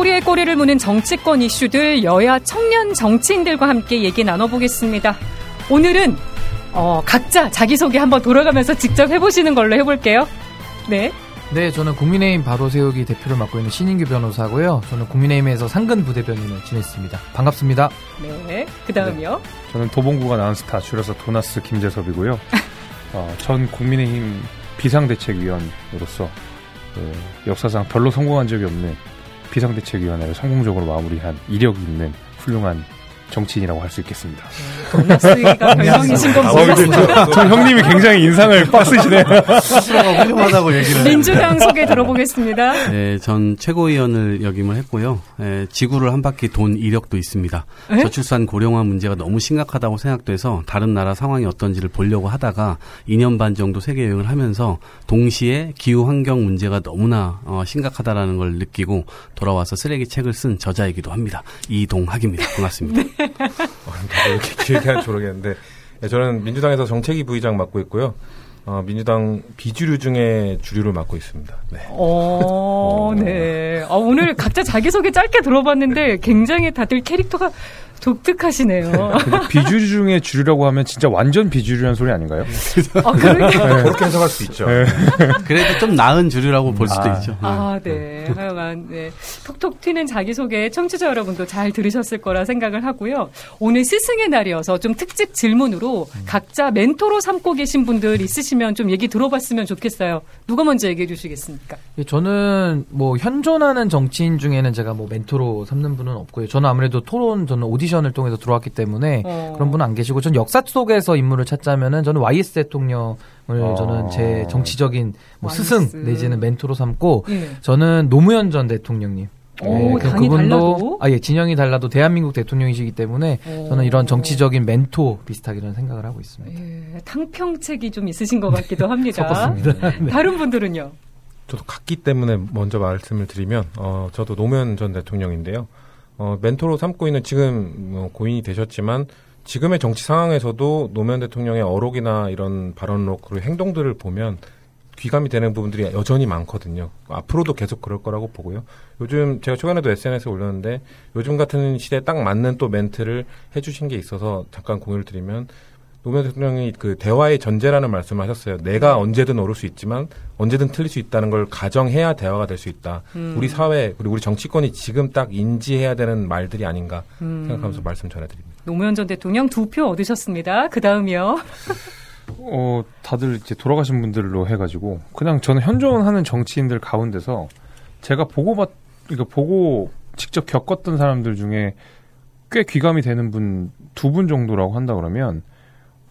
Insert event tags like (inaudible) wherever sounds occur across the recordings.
꼬리에 꼬리를 무는 정치권 이슈들 여야 청년 정치인들과 함께 얘기 나눠보겠습니다. 오늘은 어, 각자 자기소개 한번 돌아가면서 직접 해보시는 걸로 해볼게요. 네. 네, 저는 국민의힘 바로 세우기 대표를 맡고 있는 신인규 변호사고요. 저는 국민의힘에서 상근 부대변인을 지냈습니다. 반갑습니다. 네, 그 다음이요. 네, 저는 도봉구가 나온 스타 줄여서 도나스 김재섭이고요. (laughs) 어, 전 국민의힘 비상대책위원으로서 그 역사상 별로 성공한 적이 없는 비상대책위원회를 성공적으로 마무리한 이력이 있는 훌륭한 정치인이라고 할 수 있겠습니다. 도나스가 별명이신 건 몰랐어요. 저 형님이 굉장히 인상을 빡쓰시네요. 스스로가 훌륭하다고 얘기를 민주당 소개 들어보겠습니다. 네, 전 최고위원을 역임을 했고요. 네, 지구를 한 바퀴 돈 이력도 있습니다. 에? 저출산 고령화 문제가 너무 심각하다고 생각돼서 다른 나라 상황이 어떤지를 보려고 하다가 2년 반 정도 세계 여행을 하면서 동시에 기후 환경 문제가 너무나 어, 심각하다라는 걸 느끼고 돌아와서 쓰레기 책을 쓴 저자이기도 합니다. 이동학입니다. (laughs) 반갑습니다. 네. 어, 하는 모르겠는데 네, 저는 민주당에서 정책위 부의장 맡고 있고요. 어, 민주당 비주류 중에 주류를 맡고 있습니다. 네. 어, 네. 어, 오늘 각자 자기소개 짧게 들어봤는데 굉장히 다들 캐릭터가 독특하시네요. (laughs) 비주류 중에 주류라고 하면 진짜 완전 비주류란 소리 아닌가요? 아. 네. 그렇게 해석할 수 있죠. 네. 그래도 좀 나은 주류라고 볼 수도 아. 있죠. 아, 네. 하여간, 네. 톡톡 튀는 자기소개 청취자 여러분도 잘 들으셨을 거라 생각을 하고요. 오늘 스승의 날이어서 좀 특집 질문으로 음. 각자 멘토로 삼고 계신 분들 있으시면 좀 얘기 들어봤으면 좋겠어요. 누가 먼저 얘기해 주시겠습니까? 예, 저는 뭐 현존하는 정치인 중에는 제가 뭐 멘토로 삼는 분은 없고요. 저는 아무래도 토론, 저는 오디 오디션을 통해서 들어왔기 때문에 어. 그런 분은 안 계시고 전 역사 속에서 인물을 찾자면은 저는 YS 대통령을 어. 저는 제 정치적인 뭐 스승 내지는 멘토로 삼고 예. 저는 노무현 전 대통령님 오, 네, 그분도 달라도? 아예 진영이 달라도 대한민국 대통령이시기 때문에 오. 저는 이런 정치적인 멘토 비슷하게 저는 생각을 하고 있습니다. 예, 탕평책이 좀 있으신 것 같기도 합니다. 섞었습니다. (laughs) 네. 다른 분들은요? 저도 같기 때문에 먼저 말씀을 드리면 어, 저도 노무현 전 대통령인데요. 어, 멘토로 삼고 있는 지금 뭐 고인이 되셨지만 지금의 정치 상황에서도 노무현 대통령의 어록이나 이런 발언록 그리고 행동들을 보면 귀감이 되는 부분들이 여전히 많거든요. 앞으로도 계속 그럴 거라고 보고요. 요즘 제가 최근에도 SNS에 올렸는데 요즘 같은 시대에 딱 맞는 또 멘트를 해주신 게 있어서 잠깐 공유를 드리면 노무현 대통령이 그 대화의 전제라는 말씀을 하셨어요. 내가 언제든 오를 수 있지만 언제든 틀릴 수 있다는 걸 가정해야 대화가 될 수 있다. 음. 우리 사회 그리고 우리 정치권이 지금 딱 인지해야 되는 말들이 아닌가 음. 생각하면서 말씀 전해드립니다. 노무현 전 대통령 두 표 얻으셨습니다. 그 다음이요. 어 다들 이제 돌아가신 분들로 해가지고 그냥 저는 현존하는 정치인들 가운데서 제가 보고 봤 그러니까 보고 직접 겪었던 사람들 중에 꽤 귀감이 되는 분 두분 정도라고 한다 그러면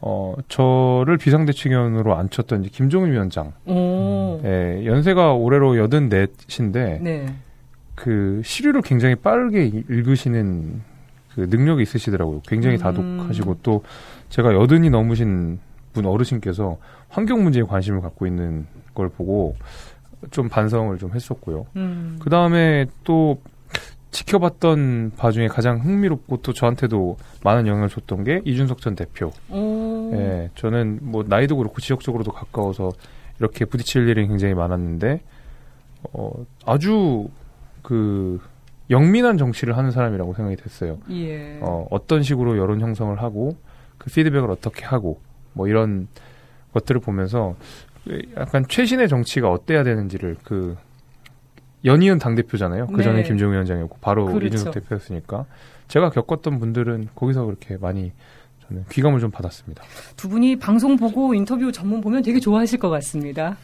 어, 저를 비상대책위원으로 앉혔던 이제 김종인 위원장. 오. 예, 연세가 올해로 여든 넷인데, 네. 그, 시류를 굉장히 빠르게 읽으시는 그 능력이 있으시더라고요. 굉장히 음. 다독하시고 또 제가 여든이 넘으신 분 어르신께서 환경 문제에 관심을 갖고 있는 걸 보고 좀 반성을 좀 했었고요. 음. 그 다음에 또 지켜봤던 바 중에 가장 흥미롭고 또 저한테도 많은 영향을 줬던 게 이준석 전 대표. 오. 예, 저는 뭐 나이도 그렇고 지역적으로도 가까워서 이렇게 부딪힐 일이 굉장히 많았는데 어, 아주 그 영민한 정치를 하는 사람이라고 생각이 됐어요. 예. 어, 어떤 식으로 여론 형성을 하고 그 피드백을 어떻게 하고 뭐 이런 것들을 보면서 약간 최신의 정치가 어때야 되는지를 그 연이은 당 대표잖아요. 그 전에 네. 김정은 위원장이었고 바로 그렇죠. 이준석 대표였으니까 제가 겪었던 분들은 거기서 그렇게 많이 저는 귀감을 좀 받았습니다. 두 분이 방송 보고 인터뷰 전문 보면 되게 좋아하실 것 같습니다.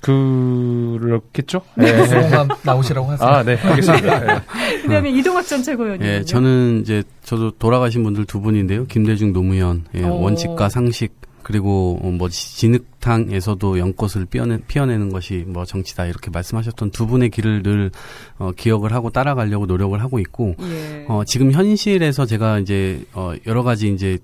그렇겠죠? 네. 네. 나오시라고 하세요. 아, 네. 알겠습니다. 네. (laughs) 그 다음에 이동학 전 최고위원님. 예, 저는 이제 저도 돌아가신 분들 두 분인데요. 김대중 노무현, 예, 원칙과 상식 그리고 뭐 진흙탕에서도 연꽃을 피어내, 피어내는 것이 뭐 정치다 이렇게 말씀하셨던 두 분의 길을 늘 어, 기억을 하고 따라가려고 노력을 하고 있고 예. 어, 지금 현실에서 제가 이제 어, 여러 가지 이제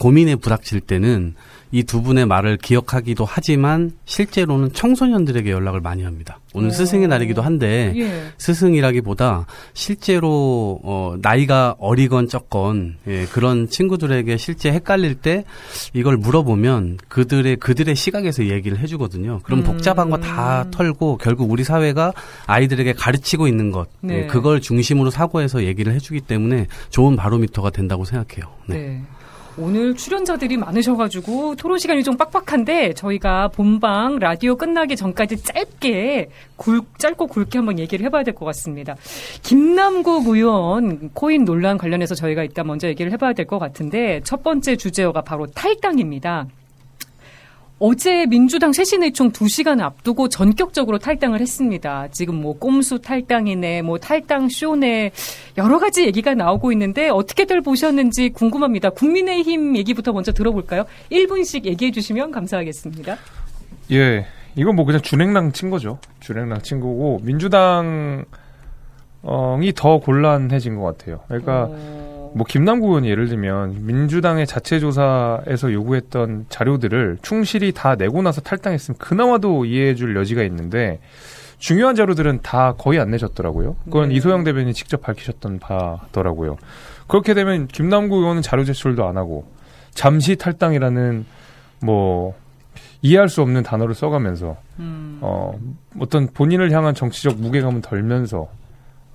고민에 부닥칠 때는 이 두 분의 말을 기억하기도 하지만 실제로는 청소년들에게 연락을 많이 합니다. 오늘 오. 스승의 날이기도 한데 예. 스승이라기보다 실제로 어, 나이가 어리건 적건 예, 그런 친구들에게 실제 헷갈릴 때 이걸 물어보면 그들의 그들의 시각에서 얘기를 해주거든요. 그럼 음. 복잡한 거 다 털고 결국 우리 사회가 아이들에게 가르치고 있는 것 네. 예, 그걸 중심으로 사고해서 얘기를 해주기 때문에 좋은 바로미터가 된다고 생각해요. 네. 네. 오늘 출연자들이 많으셔가지고 토론 시간이 좀 빡빡한데 저희가 본방 라디오 끝나기 전까지 짧게 굵, 짧고 굵게 한번 얘기를 해봐야 될 것 같습니다. 김남국 의원 코인 논란 관련해서 저희가 이따 먼저 얘기를 해봐야 될 것 같은데 첫 번째 주제어가 바로 탈당입니다. 어제 민주당 쇄신의 총 2시간 앞두고 전격적으로 탈당을 했습니다. 지금 뭐 꼼수 탈당이네, 뭐 탈당 쇼네, 여러 가지 얘기가 나오고 있는데 어떻게들 보셨는지 궁금합니다. 국민의힘 얘기부터 먼저 들어볼까요? 1분씩 얘기해 주시면 감사하겠습니다. 예, 이건 뭐 그냥 준행랑 친 거죠. 준행랑 친 거고 민주당이 더 곤란해진 것 같아요. 그러니까 어, 뭐 김남국 의원이 예를 들면 민주당의 자체 조사에서 요구했던 자료들을 충실히 다 내고 나서 탈당했으면 그나마도 이해해줄 여지가 있는데 중요한 자료들은 다 거의 안 내셨더라고요. 그건 네. 이소영 대변인이 직접 밝히셨던 바더라고요. 그렇게 되면 김남국 의원은 자료 제출도 안 하고 잠시 탈당이라는 뭐 이해할 수 없는 단어를 써가면서 음, 어 어떤 본인을 향한 정치적 무게감은 덜면서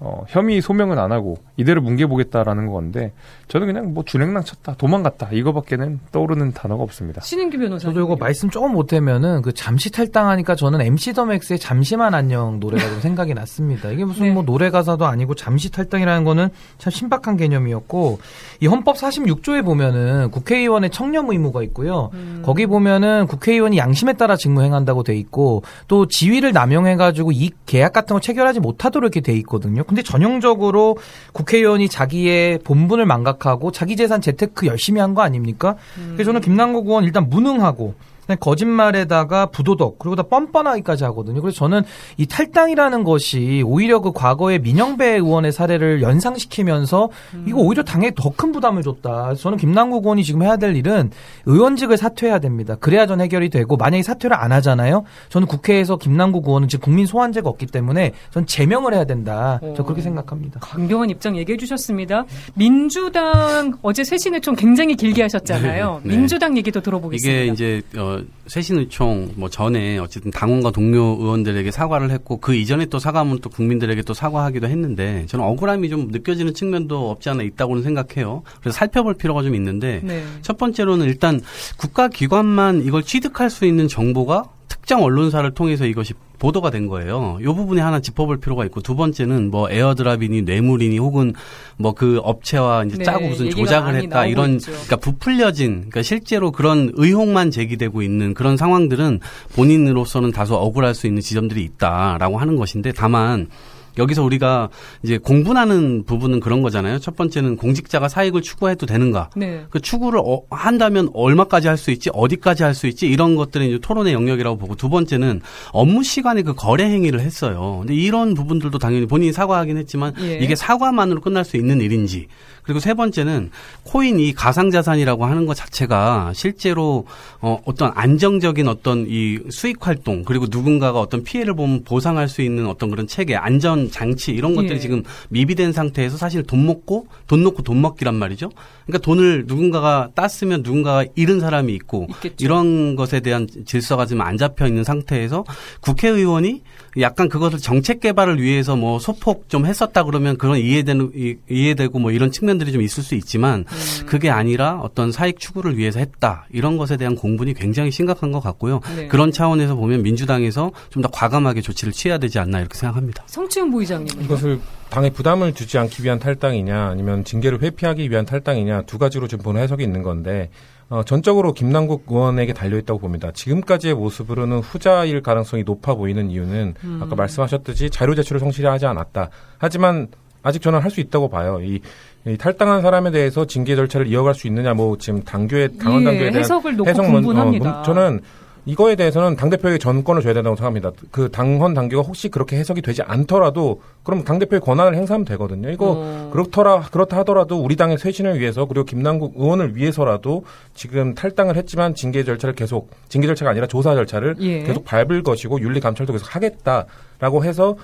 어, 혐의 소명은 안 하고 이대로 뭉개보겠다라는 건데 저는 그냥 뭐 준행랑 쳤다 도망갔다 이거밖에는 떠오르는 단어가 없습니다. 신인규 변호사님. 저도 이거 말씀 조금 못하면은 그 잠시 탈당하니까 저는 MC 더 맥스의 잠시만 안녕 노래가 좀 (laughs) 생각이 났습니다. 이게 무슨 네. 뭐 노래 가사도 아니고 잠시 탈당이라는 거는 참 신박한 개념이었고 이 헌법 46조에 보면은 국회의원의 청렴 의무가 있고요. 음. 거기 보면은 국회의원이 양심에 따라 직무 행한다고 돼 있고 또 지위를 남용해가지고 이 계약 같은 거 체결하지 못하도록 이렇게 돼 있거든요. 근데 전형적으로 국회의원이 자기의 본분을 망각하고 자기 재산 재테크 열심히 한 거 아닙니까? 그래서 저는 김남국 의원 일단 무능하고 거짓말에다가 부도덕 그리고 다 뻔뻔하기까지 하거든요. 그래서 저는 이 탈당이라는 것이 오히려 그 과거의 민영배 의원의 사례를 연상시키면서 이거 오히려 당에 더 큰 부담을 줬다. 저는 김남국 의원이 지금 해야 될 일은 의원직을 사퇴해야 됩니다. 그래야 전 해결이 되고 만약에 사퇴를 안 하잖아요. 저는 국회에서 김남국 의원은 지금 국민 소환제가 없기 때문에 전 제명을 해야 된다. 저 그렇게 생각합니다. 강경한 입장 얘기해 주셨습니다. 민주당 어제 쇄신의 총 굉장히 길게 하셨잖아요. 네, 네. 민주당 얘기도 들어보겠습니다. 이게 이제 어, 쇄신의총 뭐 전에 어쨌든 당원과 동료 의원들에게 사과를 했고 그 이전에 또 사과문 또 국민들에게 또 사과하기도 했는데 저는 억울함이 좀 느껴지는 측면도 없지 않아 있다고는 생각해요. 그래서 살펴볼 필요가 좀 있는데 네. 첫 번째로는 일단 국가기관만 이걸 취득할 수 있는 정보가 특정 언론사를 통해서 이것이 보도가 된 거예요. 이 부분에 하나 짚어볼 필요가 있고 두 번째는 뭐 에어드랍이니 뇌물이니 혹은 뭐 그 업체와 이제 네, 짜고 무슨 조작을 했다 이런 있죠. 그러니까 부풀려진 그러니까 실제로 그런 의혹만 제기되고 있는 그런 상황들은 본인으로서는 다소 억울할 수 있는 지점들이 있다라고 하는 것인데 다만 여기서 우리가 이제 공분하는 부분은 그런 거잖아요. 첫 번째는 공직자가 사익을 추구해도 되는가? 네. 그 추구를 어- 한다면 얼마까지 할 수 있지, 어디까지 할 수 있지 이런 것들은 이제 토론의 영역이라고 보고 두 번째는 업무 시간에 그 거래 행위를 했어요. 근데 이런 부분들도 당연히 본인이 사과하긴 했지만 예. 이게 사과만으로 끝날 수 있는 일인지 그리고 세 번째는 코인 이 가상자산이라고 하는 것 자체가 실제로 어, 어떤 안정적인 어떤 이 수익 활동 그리고 누군가가 어떤 피해를 보면 보상할 수 있는 어떤 그런 체계 안전 장치 이런 것들이 예. 지금 미비된 상태에서 사실 돈 먹고 돈 놓고 돈 먹기란 말이죠. 그러니까 돈을 누군가가 땄으면 누군가가 잃은 사람이 있고 있겠죠. 이런 것에 대한 질서가 지금 안 잡혀 있는 상태에서 국회의원이 약간 그것을 정책 개발을 위해서 뭐 소폭 좀 했었다 그러면 그런 이해되는 이- 이해되고 뭐 이런 측면 들이 좀 있을 수 있지만 음. 그게 아니라 어떤 사익 추구를 위해서 했다 이런 것에 대한 공분이 굉장히 심각한 것 같고요. 네. 그런 차원에서 보면 민주당에서 좀 더 과감하게 조치를 취해야 되지 않나 이렇게 생각합니다. 성치훈 부의장님. 이것을 당에 부담을 주지 않기 위한 탈당이냐 아니면 징계를 회피하기 위한 탈당이냐 두 가지로 지금 보는 해석이 있는 건데 어, 전적으로 김남국 의원에게 달려있다고 봅니다. 지금까지의 모습으로는 후자일 가능성이 높아 보이는 이유는 아까 말씀하셨듯이 자료 제출을 성실히 하지 않았다. 하지만 아직 저는 할 수 있다고 봐요. 이, 이 탈당한 사람에 대해서 징계 절차를 이어갈 수 있느냐, 뭐 지금 당교에 당원 예, 당교에 대한 해석을 놓고 해석 먼- 분분합니다. 문- 저는 이거에 대해서는 당대표에게 전권을 줘야 된다고 생각합니다. 그 당헌 당규가 혹시 그렇게 해석이 되지 않더라도 그럼 당대표의 권한을 행사하면 되거든요. 이거 어. 그렇더라, 그렇다 하더라도 우리 당의 쇄신을 위해서 그리고 김남국 의원을 위해서라도 지금 탈당을 했지만 징계 절차를 계속, 징계 절차가 아니라 조사 절차를 예. 계속 밟을 것이고 윤리 감찰도 계속 하겠다라고 해서 어,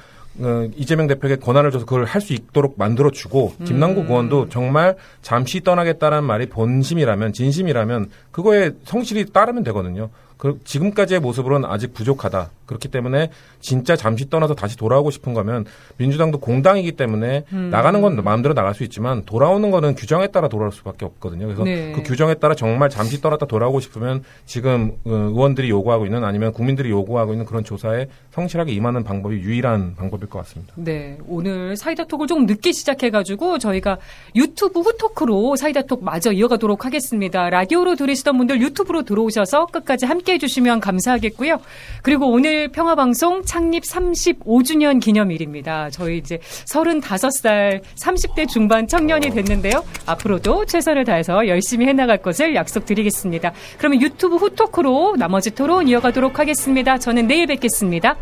이재명 대표에게 권한을 줘서 그걸 할 수 있도록 만들어주고 김남국 음. 의원도 정말 잠시 떠나겠다는 말이 본심이라면 진심이라면 그거에 성실히 따르면 되거든요. 그 지금까지의 모습으로는 아직 부족하다. 그렇기 때문에 진짜 잠시 떠나서 다시 돌아오고 싶은 거면 민주당도 공당이기 때문에 음. 나가는 건 마음대로 나갈 수 있지만 돌아오는 거는 규정에 따라 돌아올 수밖에 없거든요. 그래서 네. 그 규정에 따라 정말 잠시 떠났다 돌아오고 싶으면 지금 어, 의원들이 요구하고 있는 아니면 국민들이 요구하고 있는 그런 조사에 성실하게 임하는 방법이 유일한 방법일 것 같습니다. 네, 오늘 사이다 톡을 조금 늦게 시작해가지고 저희가 유튜브 후토크로 사이다 톡 마저 이어가도록 하겠습니다. 라디오로 들으시던 분들 유튜브로 들어오셔서 끝까지 함께 해주시면 감사하겠고요. 그리고 오늘 평화방송 창립 35주년 기념일입니다. 저희 이제 35살 30대 중반 청년이 됐는데요. 앞으로도 최선을 다해서 열심히 해나갈 것을 약속드리겠습니다. 그러면 유튜브 후토크로 나머지 토론 이어가도록 하겠습니다. 저는 내일 뵙겠습니다.